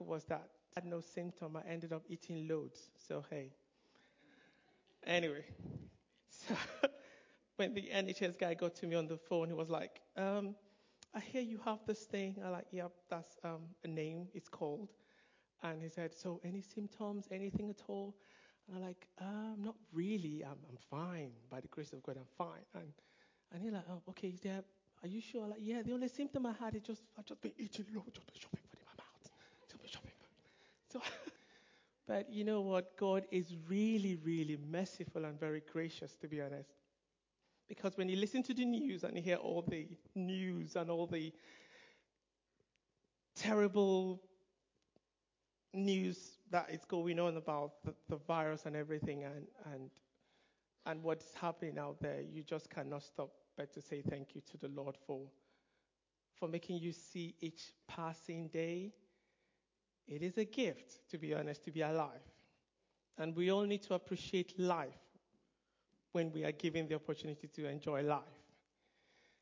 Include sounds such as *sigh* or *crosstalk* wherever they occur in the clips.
was that I had no symptom. I ended up eating loads. So hey. Anyway, *laughs* so when the NHS guy got to me on the phone, he was like, um, I hear you have this thing. I'm like, yep, that's um, a name. It's called. And he said, so any symptoms, anything at all? And I'm like, um, not really. I'm, I'm fine. By the grace of God, I'm fine. And and he's like, oh, okay, is there, are you sure? Like, yeah, the only symptom I had is just, I've just been eating loads. shopping food in my mouth. Just been shopping So, but you know what? God is really, really merciful and very gracious, to be honest. Because when you listen to the news and you hear all the news and all the terrible news that is going on about the, the virus and everything and, and, and what's happening out there, you just cannot stop but to say thank you to the Lord for, for making you see each passing day. It is a gift, to be honest, to be alive. And we all need to appreciate life when we are given the opportunity to enjoy life.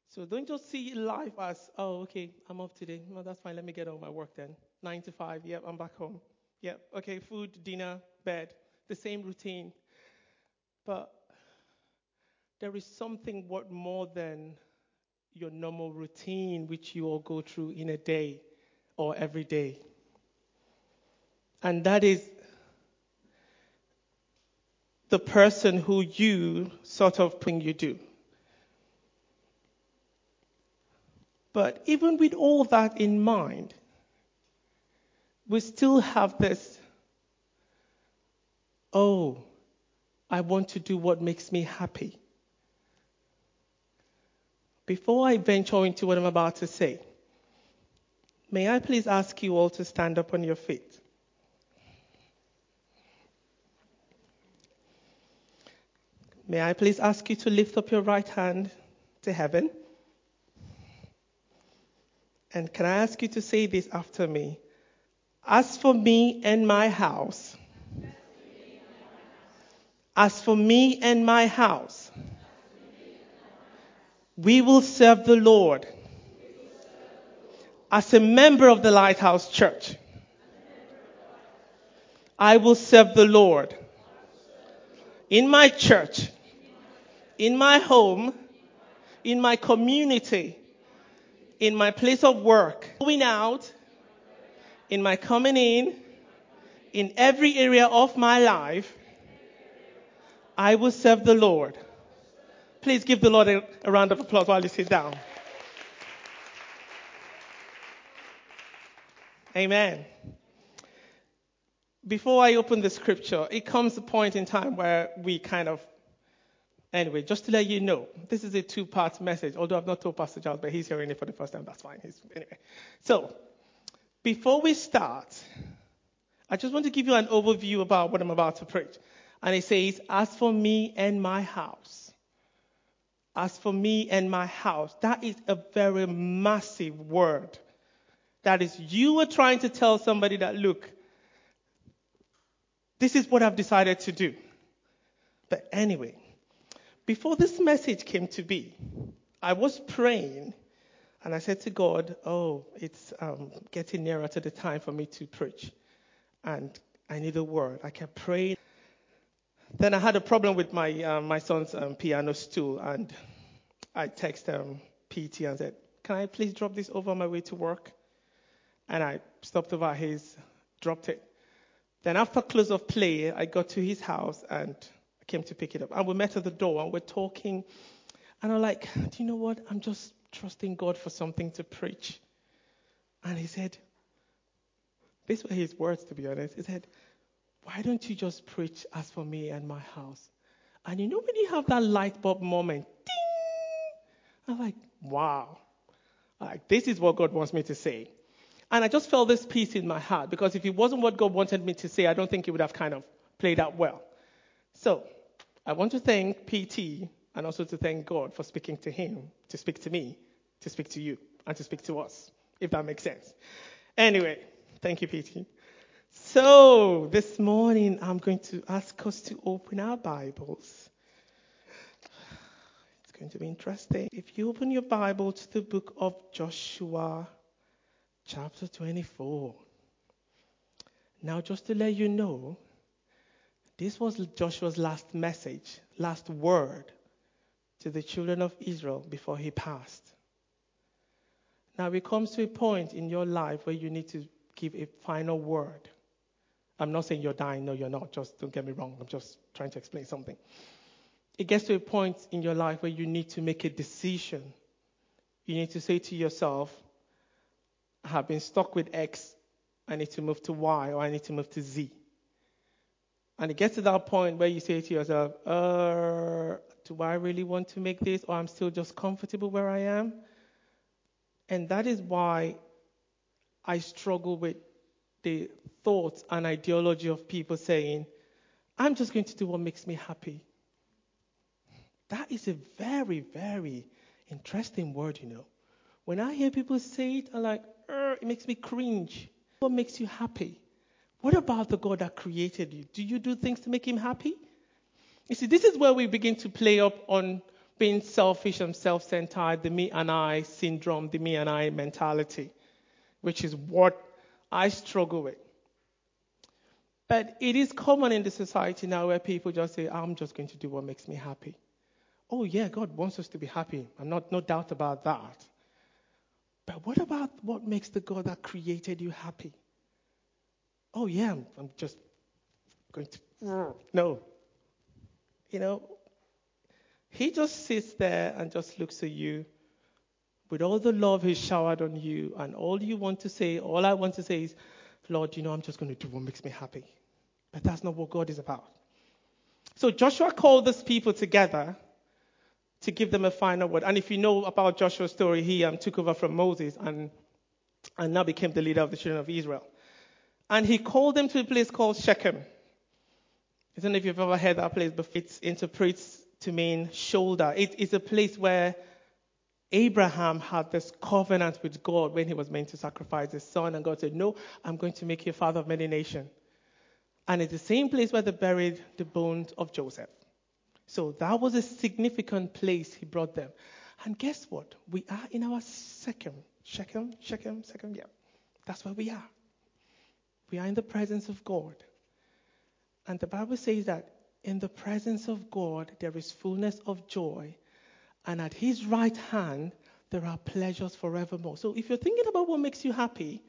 So don't just see life as, oh, okay, I'm off today. No, that's fine. Let me get on my work then. Nine to five. Yep, I'm back home. Yep, okay, food, dinner, bed. The same routine. But there is something what more than your normal routine which you all go through in a day or every day. And that is the person who you sort of think you do. But even with all that in mind, we still have this oh, I want to do what makes me happy. Before I venture into what I'm about to say, may I please ask you all to stand up on your feet? May I please ask you to lift up your right hand to heaven? And can I ask you to say this after me? As for me and my house, as for me and my house, we will serve the Lord. As a member of the Lighthouse Church, I will serve the Lord. In my church, in my home, in my community, in my place of work, going out, in my coming in, in every area of my life, I will serve the Lord. Please give the Lord a, a round of applause while you sit down. Amen. Before I open the scripture, it comes a point in time where we kind of, anyway, just to let you know, this is a two part message, although I've not told Pastor Charles, but he's hearing it for the first time, that's fine. He's, anyway. So, before we start, I just want to give you an overview about what I'm about to preach. And it says, As for me and my house, as for me and my house, that is a very massive word. That is, you are trying to tell somebody that, look, this is what I've decided to do. But anyway, before this message came to be, I was praying and I said to God, Oh, it's um, getting nearer to the time for me to preach. And I need a word. I kept praying. Then I had a problem with my uh, my son's um, piano stool, and I texted um, PT and said, "Can I please drop this over on my way to work?" And I stopped over his, dropped it. Then after close of play, I got to his house and came to pick it up. And we met at the door and we're talking. And I'm like, "Do you know what? I'm just trusting God for something to preach." And he said, "These were his words, to be honest." He said, why don't you just preach as for me and my house? And you know when you have that light bulb moment, ding! I'm like, wow. Like, this is what God wants me to say. And I just felt this peace in my heart because if it wasn't what God wanted me to say, I don't think it would have kind of played out well. So, I want to thank PT and also to thank God for speaking to him, to speak to me, to speak to you, and to speak to us, if that makes sense. Anyway, thank you, PT. So, this morning I'm going to ask us to open our Bibles. It's going to be interesting. If you open your Bible to the book of Joshua, chapter 24. Now, just to let you know, this was Joshua's last message, last word to the children of Israel before he passed. Now, it comes to a point in your life where you need to give a final word. I'm not saying you're dying, no, you're not. Just don't get me wrong. I'm just trying to explain something. It gets to a point in your life where you need to make a decision. You need to say to yourself, I have been stuck with X, I need to move to Y, or I need to move to Z. And it gets to that point where you say to yourself, uh, do I really want to make this, or I'm still just comfortable where I am? And that is why I struggle with the thoughts and ideology of people saying, I'm just going to do what makes me happy. That is a very, very interesting word, you know. When I hear people say it, I'm like, it makes me cringe. What makes you happy? What about the God that created you? Do you do things to make him happy? You see, this is where we begin to play up on being selfish and self centered, the me and I syndrome, the me and I mentality, which is what I struggle with. But it is common in the society now where people just say, I'm just going to do what makes me happy. Oh, yeah, God wants us to be happy. I'm not, no doubt about that. But what about what makes the God that created you happy? Oh, yeah, I'm, I'm just going to. No. You know, he just sits there and just looks at you with all the love He showered on you, and all you want to say, all I want to say is, Lord, you know, I'm just going to do what makes me happy. But that's not what God is about. So Joshua called these people together to give them a final word. And if you know about Joshua's story, he um, took over from Moses and, and now became the leader of the children of Israel. And he called them to a place called Shechem. I don't know if you've ever heard that place, but it interprets to mean shoulder. It is a place where Abraham had this covenant with God when he was meant to sacrifice his son, and God said, No, I'm going to make you a father of many nations. And it's the same place where they buried the bones of Joseph. So that was a significant place he brought them. And guess what? We are in our second, Shechem, Shechem, Shechem, yeah. That's where we are. We are in the presence of God. And the Bible says that in the presence of God there is fullness of joy, and at his right hand there are pleasures forevermore. So if you're thinking about what makes you happy,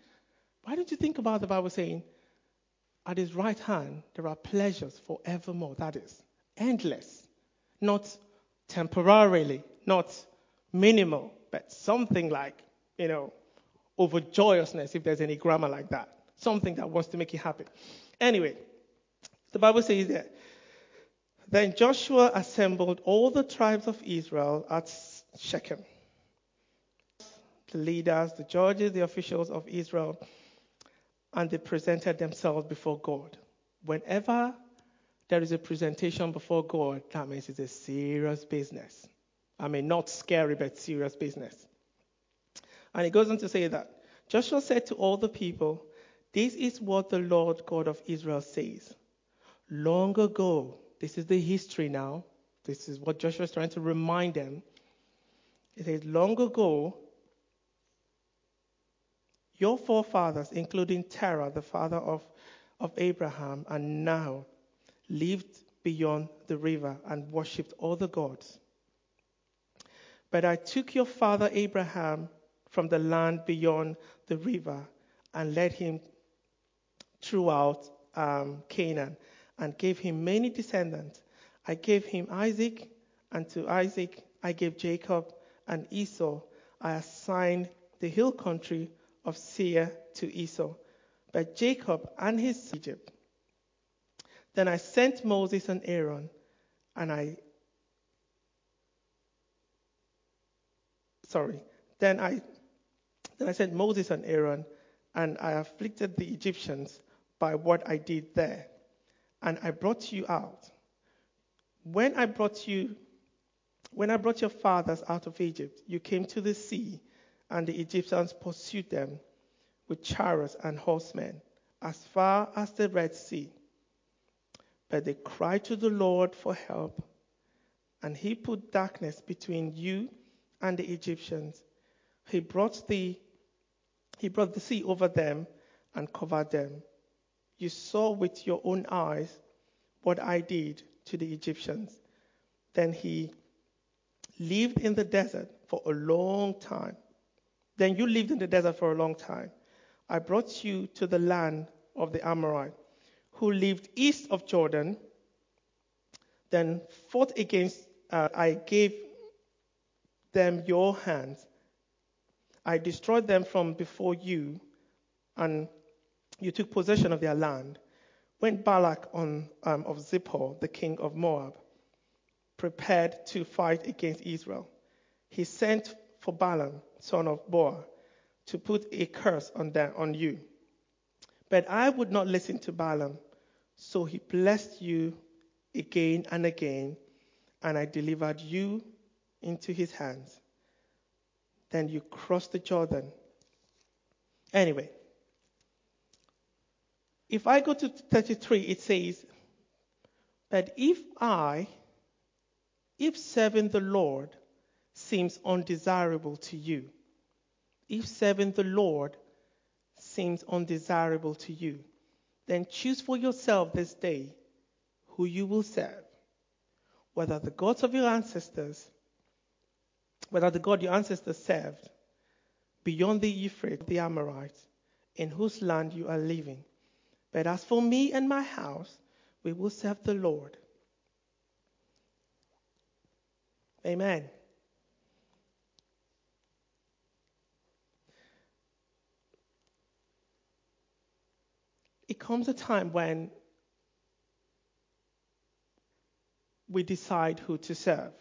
why don't you think about the Bible saying, at his right hand there are pleasures forevermore? That is endless, not temporarily, not minimal, but something like, you know, overjoyousness, if there's any grammar like that. Something that wants to make you happy. Anyway, the Bible says that then Joshua assembled all the tribes of Israel at Shechem. The leaders, the judges, the officials of Israel, and they presented themselves before God. Whenever there is a presentation before God, that means it's a serious business. I mean, not scary, but serious business. And it goes on to say that Joshua said to all the people, This is what the Lord God of Israel says. Long ago, this is the history now. This is what Joshua is trying to remind them. It says, Long ago, your forefathers, including Terah, the father of, of Abraham, and now lived beyond the river and worshipped all the gods. But I took your father Abraham from the land beyond the river and led him throughout um, Canaan and gave him many descendants. I gave him Isaac, and to Isaac I gave Jacob and Esau. I assigned the hill country of Seir to Esau, but Jacob and his Egypt. Then I sent Moses and Aaron, and I sorry. Then I then I sent Moses and Aaron, and I afflicted the Egyptians by what I did there and I brought you out. When I brought you, when I brought your fathers out of Egypt, you came to the sea, and the Egyptians pursued them with chariots and horsemen as far as the Red Sea. But they cried to the Lord for help, and he put darkness between you and the Egyptians. He brought the he brought the sea over them and covered them. You saw with your own eyes what I did to the Egyptians. Then he lived in the desert for a long time. Then you lived in the desert for a long time. I brought you to the land of the Amorite, who lived east of Jordan, then fought against, uh, I gave them your hands. I destroyed them from before you, and you took possession of their land. When Balak on, um, of Zippor, the king of Moab, prepared to fight against Israel, he sent for Balaam, son of Beor, to put a curse on, them, on you. But I would not listen to Balaam, so he blessed you again and again, and I delivered you into his hands. Then you crossed the Jordan. Anyway, if I go to 33, it says, But if I, if serving the Lord seems undesirable to you, if serving the Lord seems undesirable to you, then choose for yourself this day who you will serve, whether the gods of your ancestors, whether the God your ancestors served beyond the Euphrates, the Amorites, in whose land you are living. But as for me and my house, we will serve the Lord. Amen. It comes a time when we decide who to serve.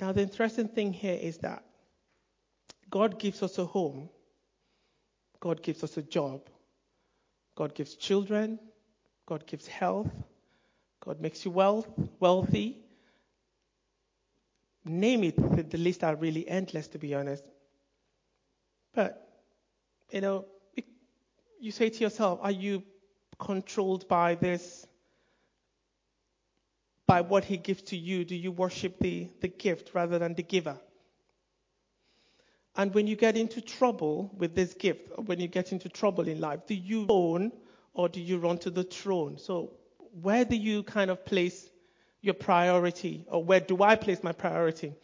Now, the interesting thing here is that God gives us a home, God gives us a job, God gives children, God gives health, God makes you wealth, wealthy. Name it, the, list are really endless, to be honest. But, you know, you say to yourself, are you controlled by this, by what he gives to you? Do you worship the, the gift rather than the giver? And when you get into trouble with this gift, when you get into trouble in life, do you own or do you run to the throne? So, where do you kind of place your priority, or where do I place my priority?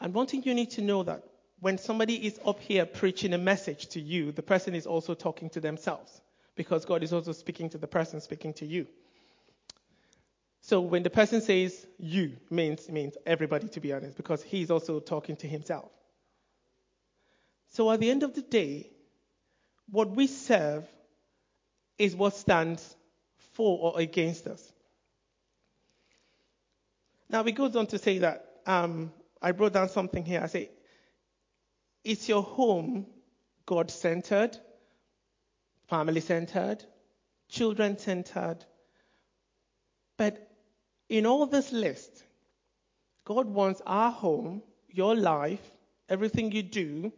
And one thing you need to know that when somebody is up here preaching a message to you, the person is also talking to themselves because God is also speaking to the person speaking to you. So when the person says you means means everybody to be honest because he's also talking to himself. So at the end of the day, what we serve is what stands for or against us. Now he goes on to say that um, I wrote down something here. I say, is your home God centered? family centered, children centered. But in all this list, God wants our home, your life, everything you do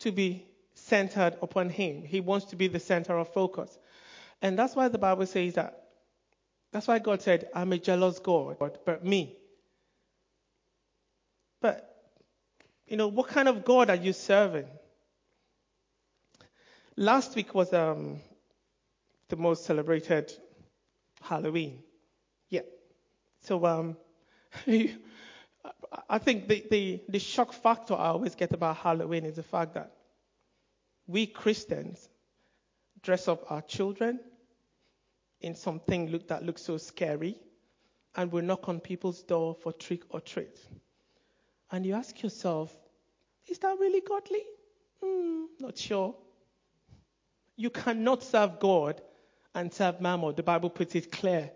to be centered upon Him. He wants to be the center of focus. And that's why the Bible says that. That's why God said, I'm a jealous God, but me. But, you know, what kind of God are you serving? Last week was um, the most celebrated Halloween. Yeah. So um, *laughs* I think the, the, the shock factor I always get about Halloween is the fact that we Christians dress up our children in something look, that looks so scary, and we knock on people's door for trick or treat. And you ask yourself, is that really godly? Hmm, not sure. You cannot serve God and serve mammon. The Bible puts it clear.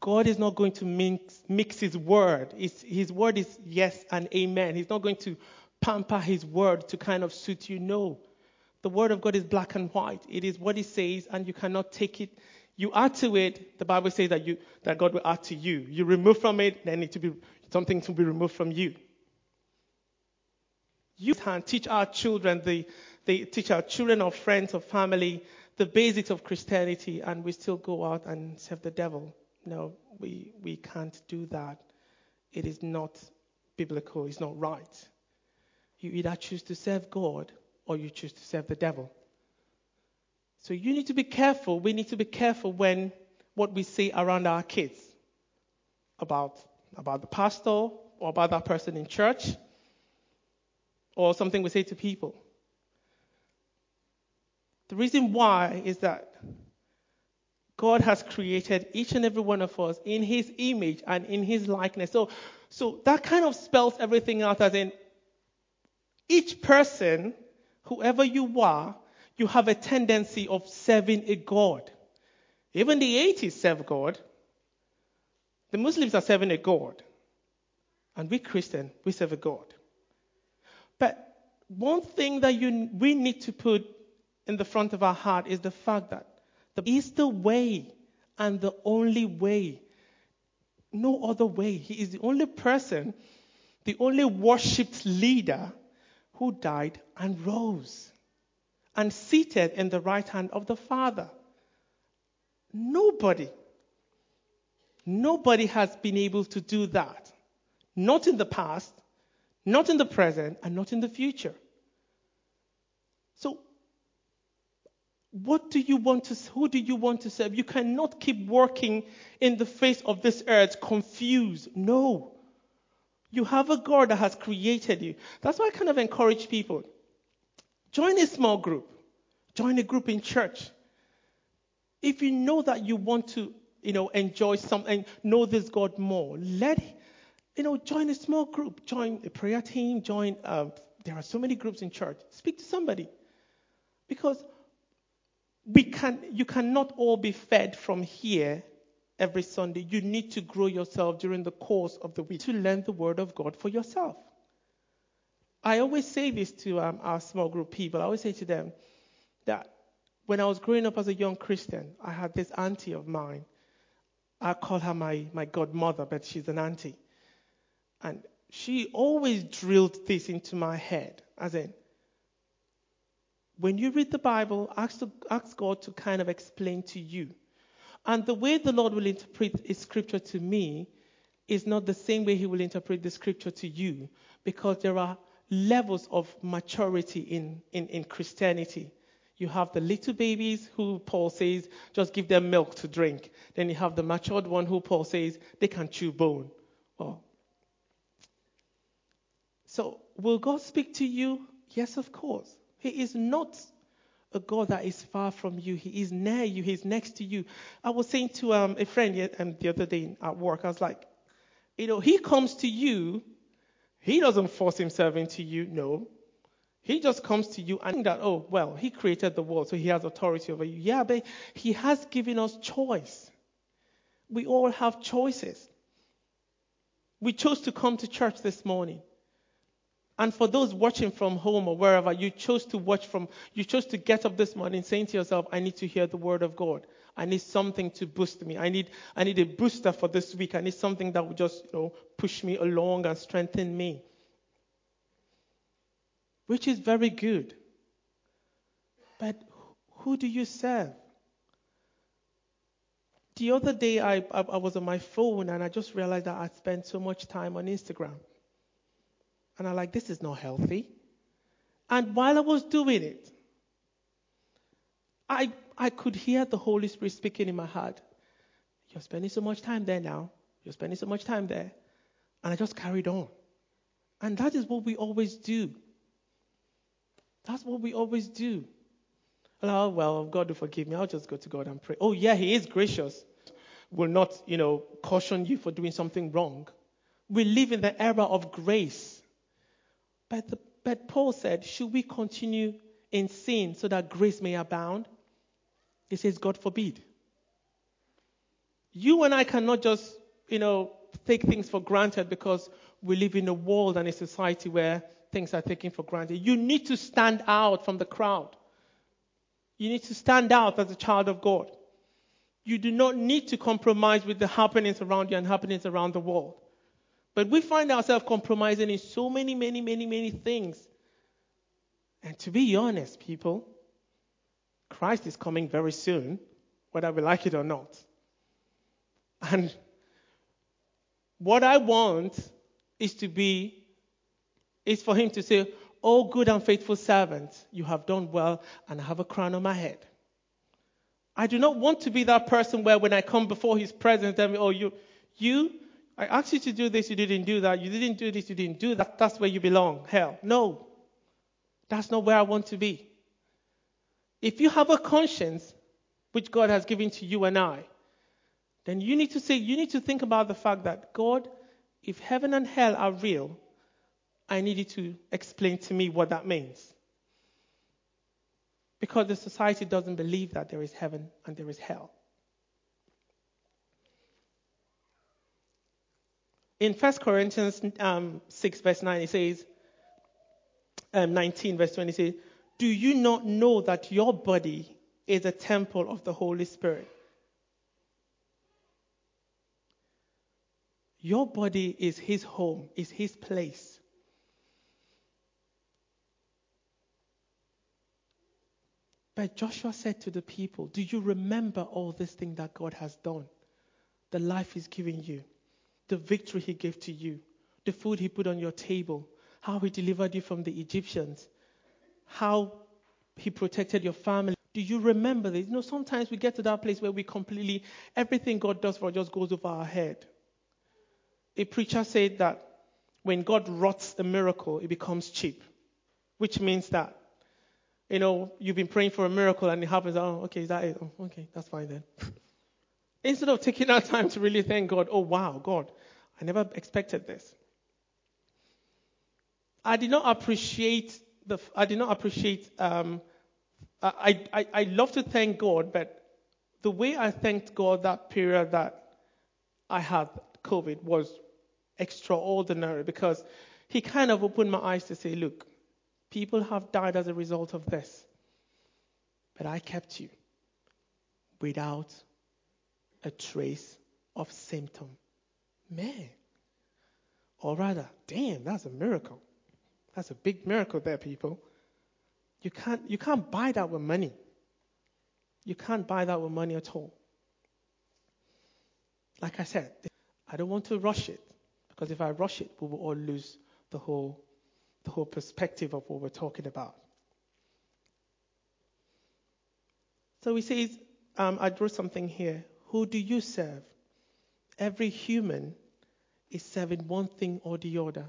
God is not going to mix, mix his word. His, his word is yes and amen. He's not going to pamper his word to kind of suit you. No. The word of God is black and white. It is what he says, and you cannot take it. You add to it, the Bible says that you that God will add to you. You remove from it, then it to be something to be removed from you. You can teach our children the they teach our children or friends or family the basics of Christianity, and we still go out and serve the devil. No, we, we can't do that. It is not biblical, it's not right. You either choose to serve God or you choose to serve the devil. So you need to be careful. We need to be careful when what we say around our kids about, about the pastor or about that person in church or something we say to people. The reason why is that God has created each and every one of us in His image and in His likeness. So, so that kind of spells everything out as in each person, whoever you are, you have a tendency of serving a God. Even the atheists serve God. The Muslims are serving a God. And we Christian, we serve a God. But one thing that you, we need to put in the front of our heart is the fact that the is the way and the only way. No other way. He is the only person, the only worshipped leader who died and rose and seated in the right hand of the Father. Nobody, nobody has been able to do that. Not in the past, not in the present, and not in the future. So, what do you want to, who do you want to serve? You cannot keep working in the face of this earth confused. No. You have a God that has created you. That's why I kind of encourage people. Join a small group. Join a group in church. If you know that you want to, you know, enjoy something, know this God more, let, you know, join a small group. Join a prayer team. Join, uh, there are so many groups in church. Speak to somebody. Because we can, you cannot all be fed from here every Sunday. You need to grow yourself during the course of the week to learn the Word of God for yourself. I always say this to um, our small group people. I always say to them that when I was growing up as a young Christian, I had this auntie of mine. I call her my, my godmother, but she's an auntie. And she always drilled this into my head, as in, when you read the Bible, ask, to, ask God to kind of explain to you and the way the Lord will interpret His scripture to me is not the same way He will interpret the scripture to you, because there are levels of maturity in, in, in Christianity. You have the little babies who Paul says, just give them milk to drink. Then you have the matured one who Paul says, they can chew bone. Well, so will God speak to you? Yes, of course. He is not a God that is far from you. He is near you. He's next to you. I was saying to um, a friend um, the other day at work, I was like, you know, he comes to you. He doesn't force himself into you. No. He just comes to you and that, oh, well, he created the world, so he has authority over you. Yeah, but he has given us choice. We all have choices. We chose to come to church this morning. And for those watching from home or wherever, you chose to watch from, you chose to get up this morning saying to yourself, I need to hear the word of God. I need something to boost me. I need, I need a booster for this week. I need something that will just, you know, push me along and strengthen me. Which is very good. But who do you serve? The other day, I, I, I was on my phone and I just realized that I spent so much time on Instagram. And I'm like, this is not healthy. And while I was doing it, I, I could hear the Holy Spirit speaking in my heart. You're spending so much time there now. You're spending so much time there. And I just carried on. And that is what we always do. That's what we always do. Oh, well, God will forgive me. I'll just go to God and pray. Oh, yeah, He is gracious. Will not, you know, caution you for doing something wrong. We live in the era of grace. But, the, but Paul said, Should we continue in sin so that grace may abound? He says, God forbid. You and I cannot just, you know, take things for granted because we live in a world and a society where things are taken for granted. You need to stand out from the crowd. You need to stand out as a child of God. You do not need to compromise with the happenings around you and happenings around the world. But we find ourselves compromising in so many, many, many, many things. And to be honest, people, Christ is coming very soon, whether we like it or not. And what I want is to be, is for him to say, Oh, good and faithful servant, you have done well, and I have a crown on my head. I do not want to be that person where when I come before his presence, tell me, oh, you, you, I asked you to do this, you didn't do that. You didn't do this, you didn't do that. That's where you belong. Hell, no. That's not where I want to be. If you have a conscience, which God has given to you and I, then you need to say, you need to think about the fact that God, if heaven and hell are real, I need you to explain to me what that means. Because the society doesn't believe that there is heaven and there is hell. In 1 Corinthians um, 6, verse 9, it says, um, 19, verse 20, it says, Do you not know that your body is a temple of the Holy Spirit? Your body is his home, is his place. But Joshua said to the people, Do you remember all this thing that God has done? The life he's given you, the victory he gave to you, the food he put on your table, how he delivered you from the Egyptians, how he protected your family. Do you remember this? You know, sometimes we get to that place where we completely, everything God does for us just goes over our head a preacher said that when God rots a miracle, it becomes cheap, which means that, you know, you've been praying for a miracle and it happens. Oh, okay, is that it? Oh, okay, that's fine then. *laughs* Instead of taking our time to really thank God, oh wow, God, I never expected this. I did not appreciate the. I did not appreciate. Um, I, I I love to thank God, but the way I thanked God that period that I had COVID was extraordinary because he kind of opened my eyes to say, look, people have died as a result of this, but I kept you without a trace of symptom. Man. Or rather, damn, that's a miracle. That's a big miracle there, people. You can't, you can't buy that with money. You can't buy that with money at all. Like I said, I don't want to rush it because if I rush it, we will all lose the whole, the whole perspective of what we're talking about. So he says, um, I drew something here. Who do you serve? Every human is serving one thing or the other.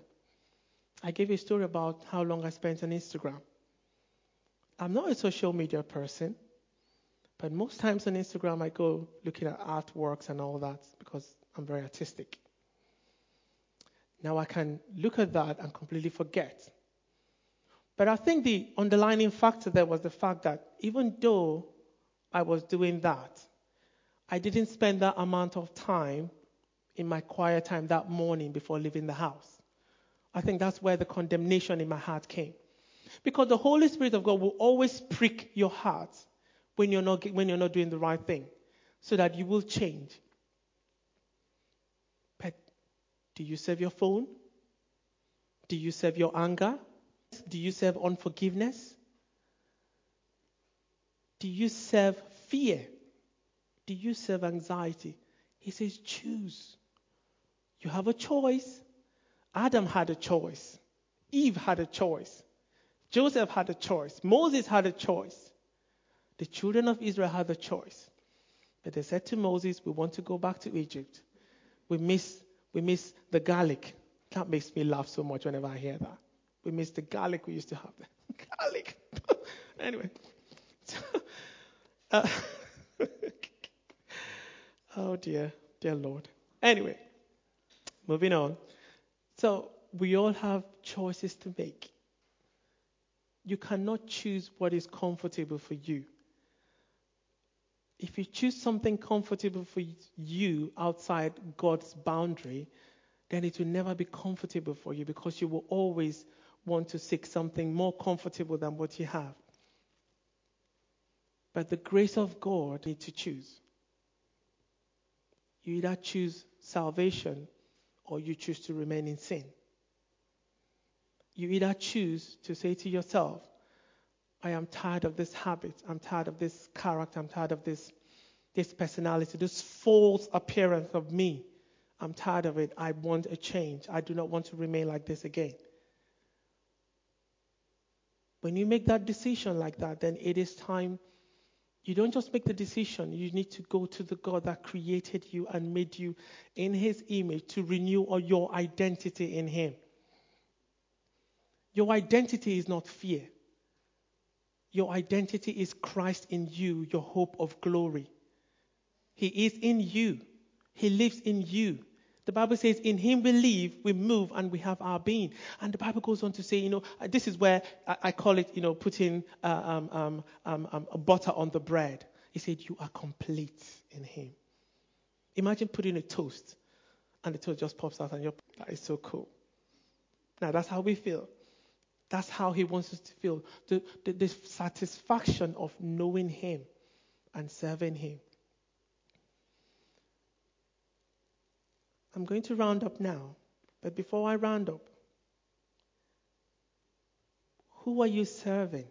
I gave you a story about how long I spent on Instagram. I'm not a social media person, but most times on Instagram I go looking at artworks and all that because I'm very artistic. Now I can look at that and completely forget. But I think the underlying factor there was the fact that even though I was doing that, I didn't spend that amount of time in my quiet time that morning before leaving the house. I think that's where the condemnation in my heart came. Because the Holy Spirit of God will always prick your heart when you're not, when you're not doing the right thing so that you will change. But do you serve your phone? Do you serve your anger? Do you serve unforgiveness? Do you serve fear? Do you serve anxiety? He says, choose. You have a choice. Adam had a choice. Eve had a choice. Joseph had a choice. Moses had a choice. The children of Israel had a choice. But they said to Moses, We want to go back to Egypt. We miss we miss the garlic. That makes me laugh so much whenever I hear that. We miss the garlic we used to have. *laughs* garlic. *laughs* anyway. *laughs* uh, oh dear, dear Lord. Anyway, moving on. So we all have choices to make. You cannot choose what is comfortable for you. If you choose something comfortable for you outside God's boundary, then it will never be comfortable for you because you will always want to seek something more comfortable than what you have. But the grace of God need to choose. You either choose salvation or you choose to remain in sin. You either choose to say to yourself, I am tired of this habit. I'm tired of this character. I'm tired of this, this personality, this false appearance of me. I'm tired of it. I want a change. I do not want to remain like this again. When you make that decision like that, then it is time. You don't just make the decision, you need to go to the God that created you and made you in his image to renew your identity in him. Your identity is not fear. Your identity is Christ in you, your hope of glory. He is in you. He lives in you. The Bible says, In him we live, we move, and we have our being. And the Bible goes on to say, you know, uh, this is where I, call it, you know, putting uh, um, um, um, um, butter on the bread. He said, You are complete in him. Imagine putting a toast, and the toast just pops out, and you're, that is so cool. Now, that's how we feel. That's how he wants us to feel. The, the, the satisfaction of knowing him and serving him. I'm going to round up now. But before I round up, who are you serving?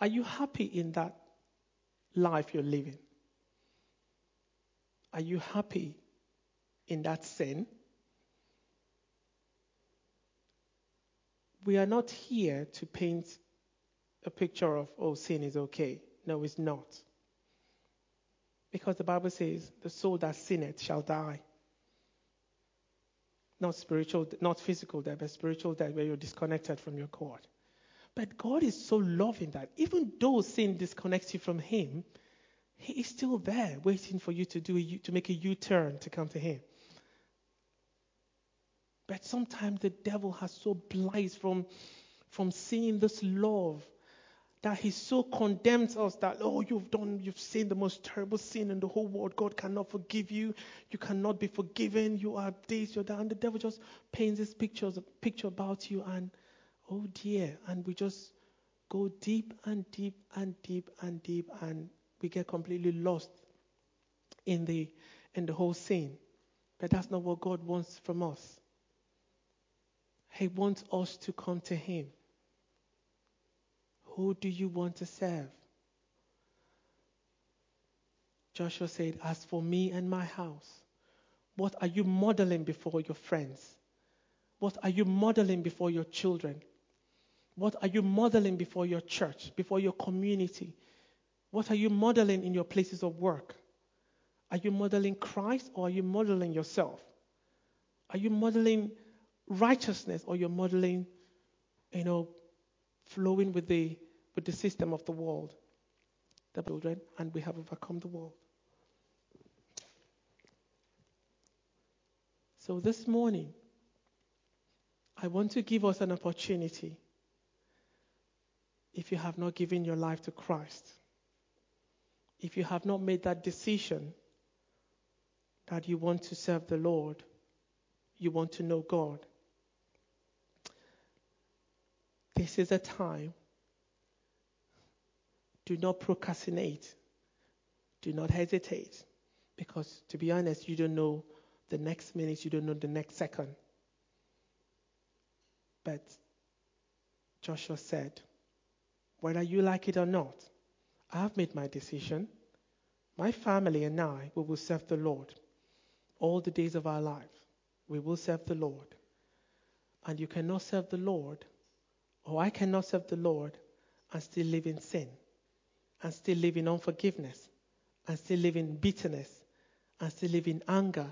Are you happy in that life you're living? Are you happy in that sin? We are not here to paint a picture of, oh, sin is okay. No, it's not. Because the Bible says, the soul that sinneth shall die. Not spiritual, not physical death, but spiritual death where you're disconnected from your God. But God is so loving that even though sin disconnects you from Him, He is still there waiting for you to do a, to make a U-turn to come to Him. But sometimes the devil has so blinded from, from seeing this love that he so condemns us that, oh, you've done, you've sinned the most terrible sin in the whole world. God cannot forgive you. You cannot be forgiven. You are this, you're that. And the devil just paints this pictures, picture about you, and oh dear. And we just go deep and deep and deep and deep, and we get completely lost in the in the whole scene. But that's not what God wants from us. He wants us to come to Him. Who do you want to serve? Joshua said, As for me and my house, what are you modeling before your friends? What are you modeling before your children? What are you modeling before your church, before your community? What are you modeling in your places of work? Are you modeling Christ or are you modeling yourself? Are you modeling righteousness or you're modeling, you know, flowing with the with the system of the world, the children, and we have overcome the world. So this morning, I want to give us an opportunity. If you have not given your life to Christ, if you have not made that decision that you want to serve the Lord, you want to know God, this is a time do not procrastinate. Do not hesitate. Because to be honest, you don't know the next minute, you don't know the next second. But Joshua said, whether you like it or not, I have made my decision. My family and I, we will serve the Lord all the days of our life. We will serve the Lord. And you cannot serve the Lord, or I cannot serve the Lord and still live in sin and still live in unforgiveness and still live in bitterness and still live in anger.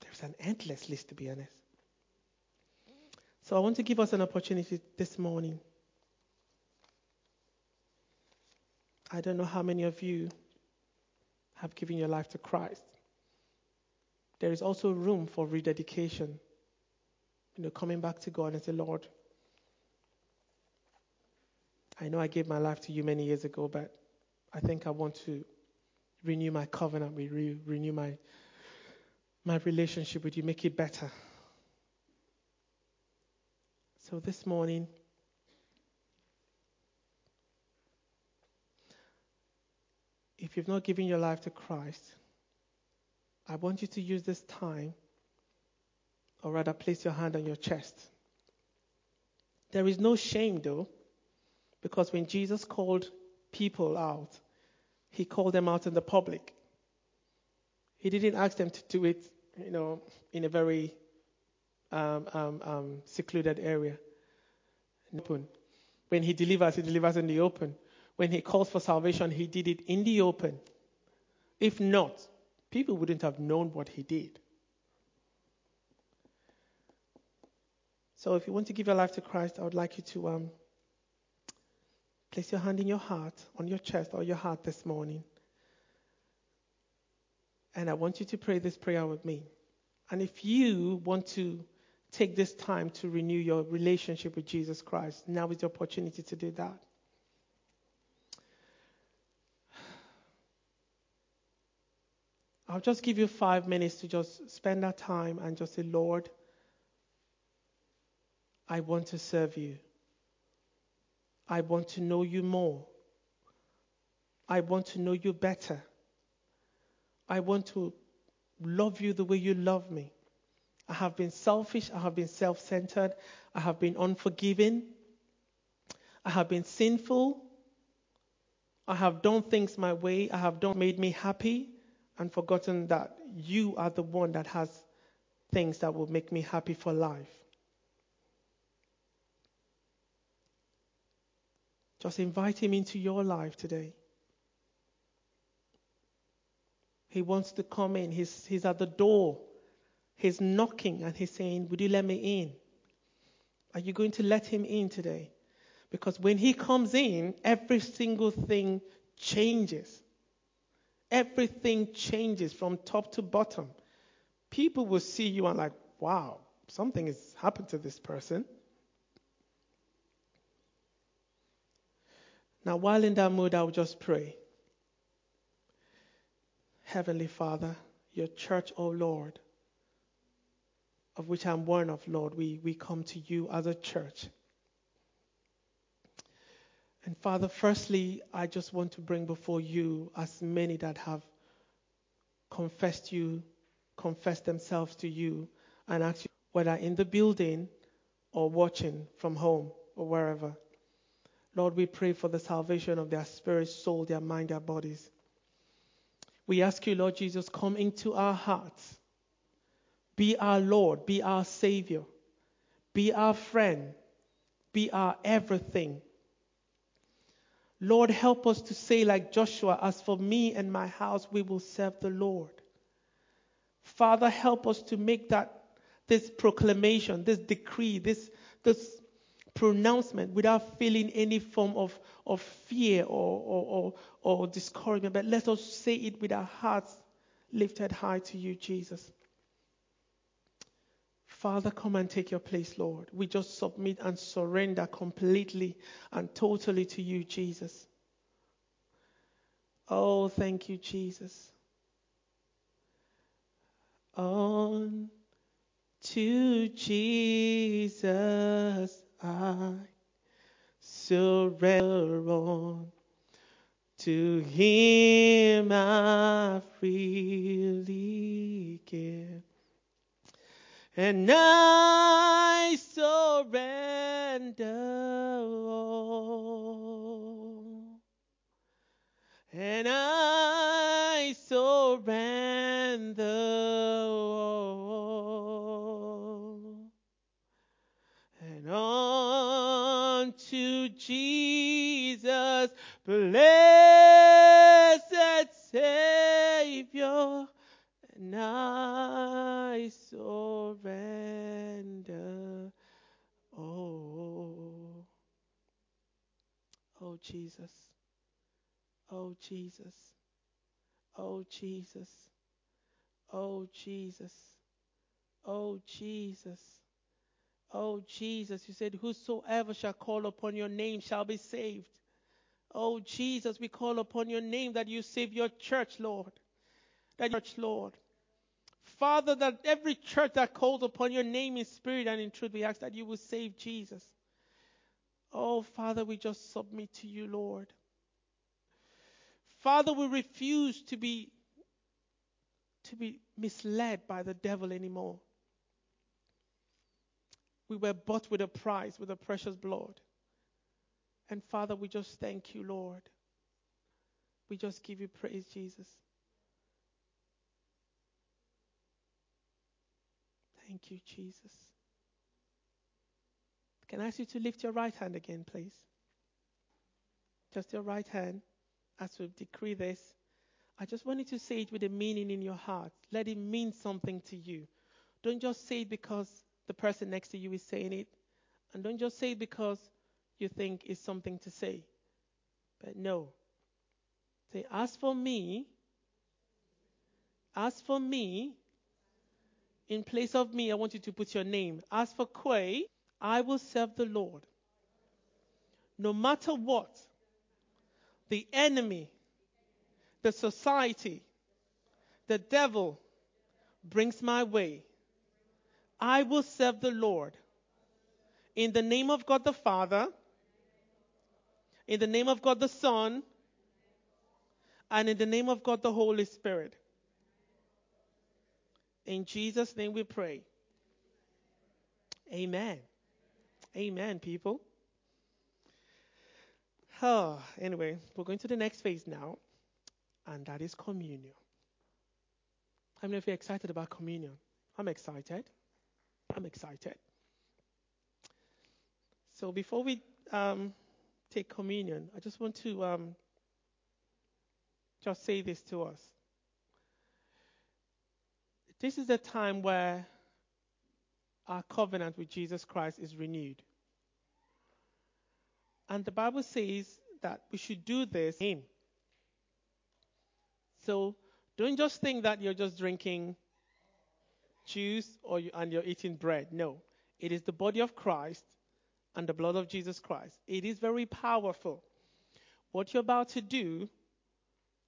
There's an endless list, to be honest. So I want to give us an opportunity this morning. I don't know how many of you have given your life to Christ. There is also room for rededication. You know, coming back to God and say, Lord, I know I gave my life to you many years ago, but I think I want to renew my covenant with you, renew my my relationship with you, make it better. So this morning, if you've not given your life to Christ, I want you to use this time, or rather, place your hand on your chest. There is no shame, though. Because when Jesus called people out, he called them out in the public. He didn't ask them to do it, you know, in a very um, um, um, secluded area. Open. When he delivers, he delivers in the open. When he calls for salvation, he did it in the open. If not, people wouldn't have known what he did. So if you want to give your life to Christ, I would like you to um, place your hand in your heart, on your chest or your heart this morning. And I want you to pray this prayer with me. And if you want to take this time to renew your relationship with Jesus Christ, now is the opportunity to do that. I'll just give you five minutes to just spend that time and just say, Lord, I want to serve you. I want to know you more. I want to know you better. I want to love you the way you love me. I have been selfish. I have been self centered. I have been unforgiving. I have been sinful. I have done things my way. I have done made me happy and forgotten that you are the one that has things that will make me happy for life. Just invite him into your life today. He wants to come in. He's, he's at the door. He's knocking and he's saying, Would you let me in? Are you going to let him in today? Because when he comes in, every single thing changes. Everything changes from top to bottom. People will see you and like, wow, something has happened to this person. Now, while in that mood, I'll just pray. Heavenly Father, your church, O oh Lord, of which I'm one of, Lord, we, we come to you as a church. And Father, firstly, I just want to bring before you as many that have confessed you, confessed themselves to you, and ask you whether in the building or watching from home or wherever. Lord, we pray for the salvation of their spirit, soul, their mind, their bodies. We ask you, Lord Jesus, come into our hearts. Be our Lord, be our Savior, be our friend, be our everything. Lord, help us to say, like Joshua, as for me and my house, we will serve the Lord. Father, help us to make that this proclamation, this decree, this, this pronouncement without feeling any form of, of fear or, or, or, or discouragement. But let us say it with our hearts lifted high to you, Jesus. Father, come and take your place, Lord. We just submit and surrender completely and totally to you, Jesus. Oh, thank you, Jesus. On to Jesus I surrender on. To Him I freely give. And I surrender all. And I surrender all. And on to Jesus, blessed Savior, and I surrender. Oh, oh Jesus, oh Jesus, oh Jesus, oh Jesus, oh Jesus. Oh, Jesus, you said, Whosoever shall call upon your name shall be saved. Oh, Jesus, we call upon your name that you save your church, Lord. That church, Lord. Father, that every church that calls upon your name in spirit and in truth, we ask that you will save Jesus. Oh, Father, we just submit to you, Lord. Father, we refuse to be to be misled by the devil anymore. We were bought with a price, with a precious blood. And Father, we just thank you, Lord. We just give you praise, Jesus. Thank you, Jesus. Can I ask you to lift your right hand again, please? Just your right hand as we decree this. I just want you to say it with a meaning in your heart. Let it mean something to you. Don't just say it because the person next to you is saying it. And don't just say it because you think it's something to say. But no. Say, as for me, as for me, in place of me, I want you to put your name. As for Quay, I will serve the Lord. No matter what, the enemy, the society, the devil brings my way. I will serve the Lord. In the name of God the Father, in the name of God the Son, and in the name of God the Holy Spirit. In Jesus' name we pray. Amen. Amen, people. Oh, anyway, we're going to the next phase now, and that is communion. How many of you are excited about communion? I'm excited. I'm excited. So before we um, take communion, I just want to um, just say this to us. This is a time where our covenant with Jesus Christ is renewed. And the Bible says that we should do this in. So don't just think that you're just drinking juice or you, and you're eating bread. No, it is the body of Christ and the blood of Jesus Christ. It is very powerful. What you're about to do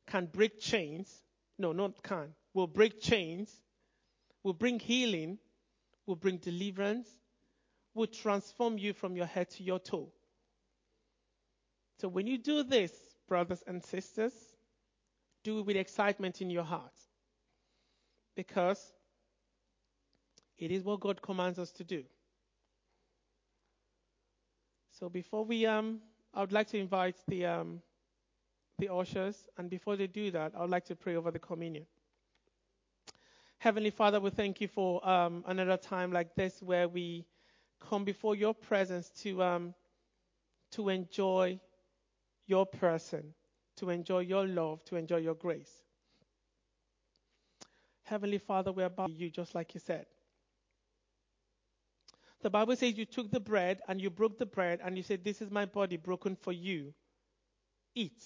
can break chains. No, not can. Will break chains. Will bring healing. Will bring deliverance. Will transform you from your head to your toe. So when you do this, brothers and sisters, do it with excitement in your heart. Because it is what God commands us to do. So before we, um, I would like to invite the, um, the ushers, and before they do that, I would like to pray over the communion. Heavenly Father, we thank you for um, another time like this where we come before your presence to, um, to enjoy your person, to enjoy your love, to enjoy your grace. Heavenly Father, we're about you just like you said. The Bible says you took the bread and you broke the bread and you said, This is my body broken for you. Eat.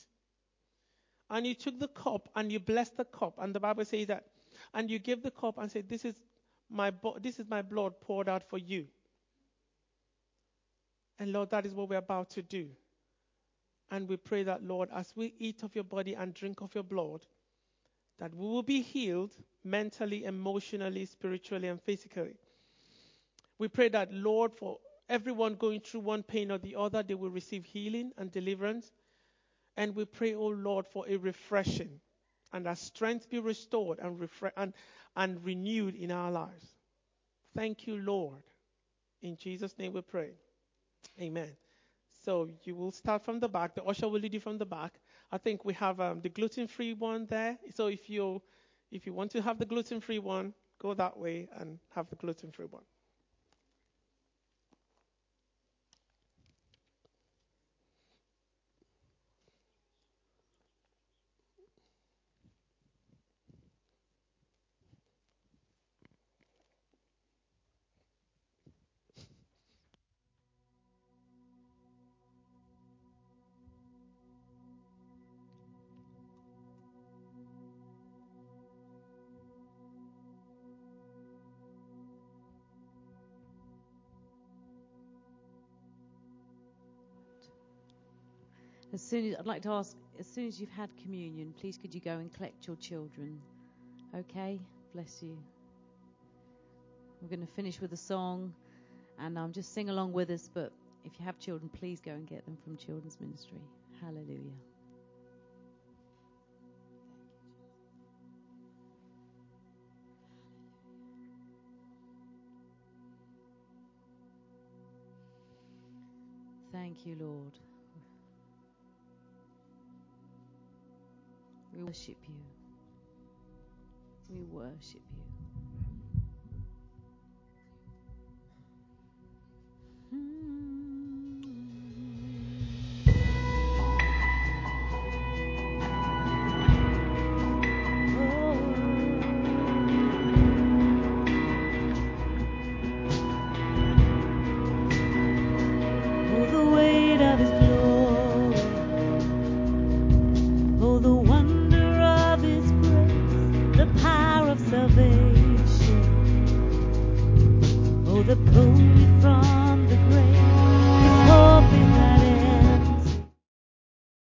And you took the cup and you blessed the cup. And the Bible says that. And you gave the cup and said, This is my, bo- this is my blood poured out for you. And Lord, that is what we're about to do. And we pray that, Lord, as we eat of your body and drink of your blood, that we will be healed mentally, emotionally, spiritually, and physically. We pray that, Lord, for everyone going through one pain or the other, they will receive healing and deliverance. And we pray, oh Lord, for a refreshing and that strength be restored and, refre- and, and renewed in our lives. Thank you, Lord. In Jesus' name we pray. Amen. So you will start from the back. The usher will lead you from the back. I think we have um, the gluten-free one there. So if you if you want to have the gluten-free one, go that way and have the gluten-free one. Soon as I'd like to ask, as soon as you've had communion, please could you go and collect your children? Okay, bless you. We're going to finish with a song, and um, just sing along with us. But if you have children, please go and get them from Children's Ministry. Hallelujah. Thank you, Lord. We worship you. We worship you. Hmm.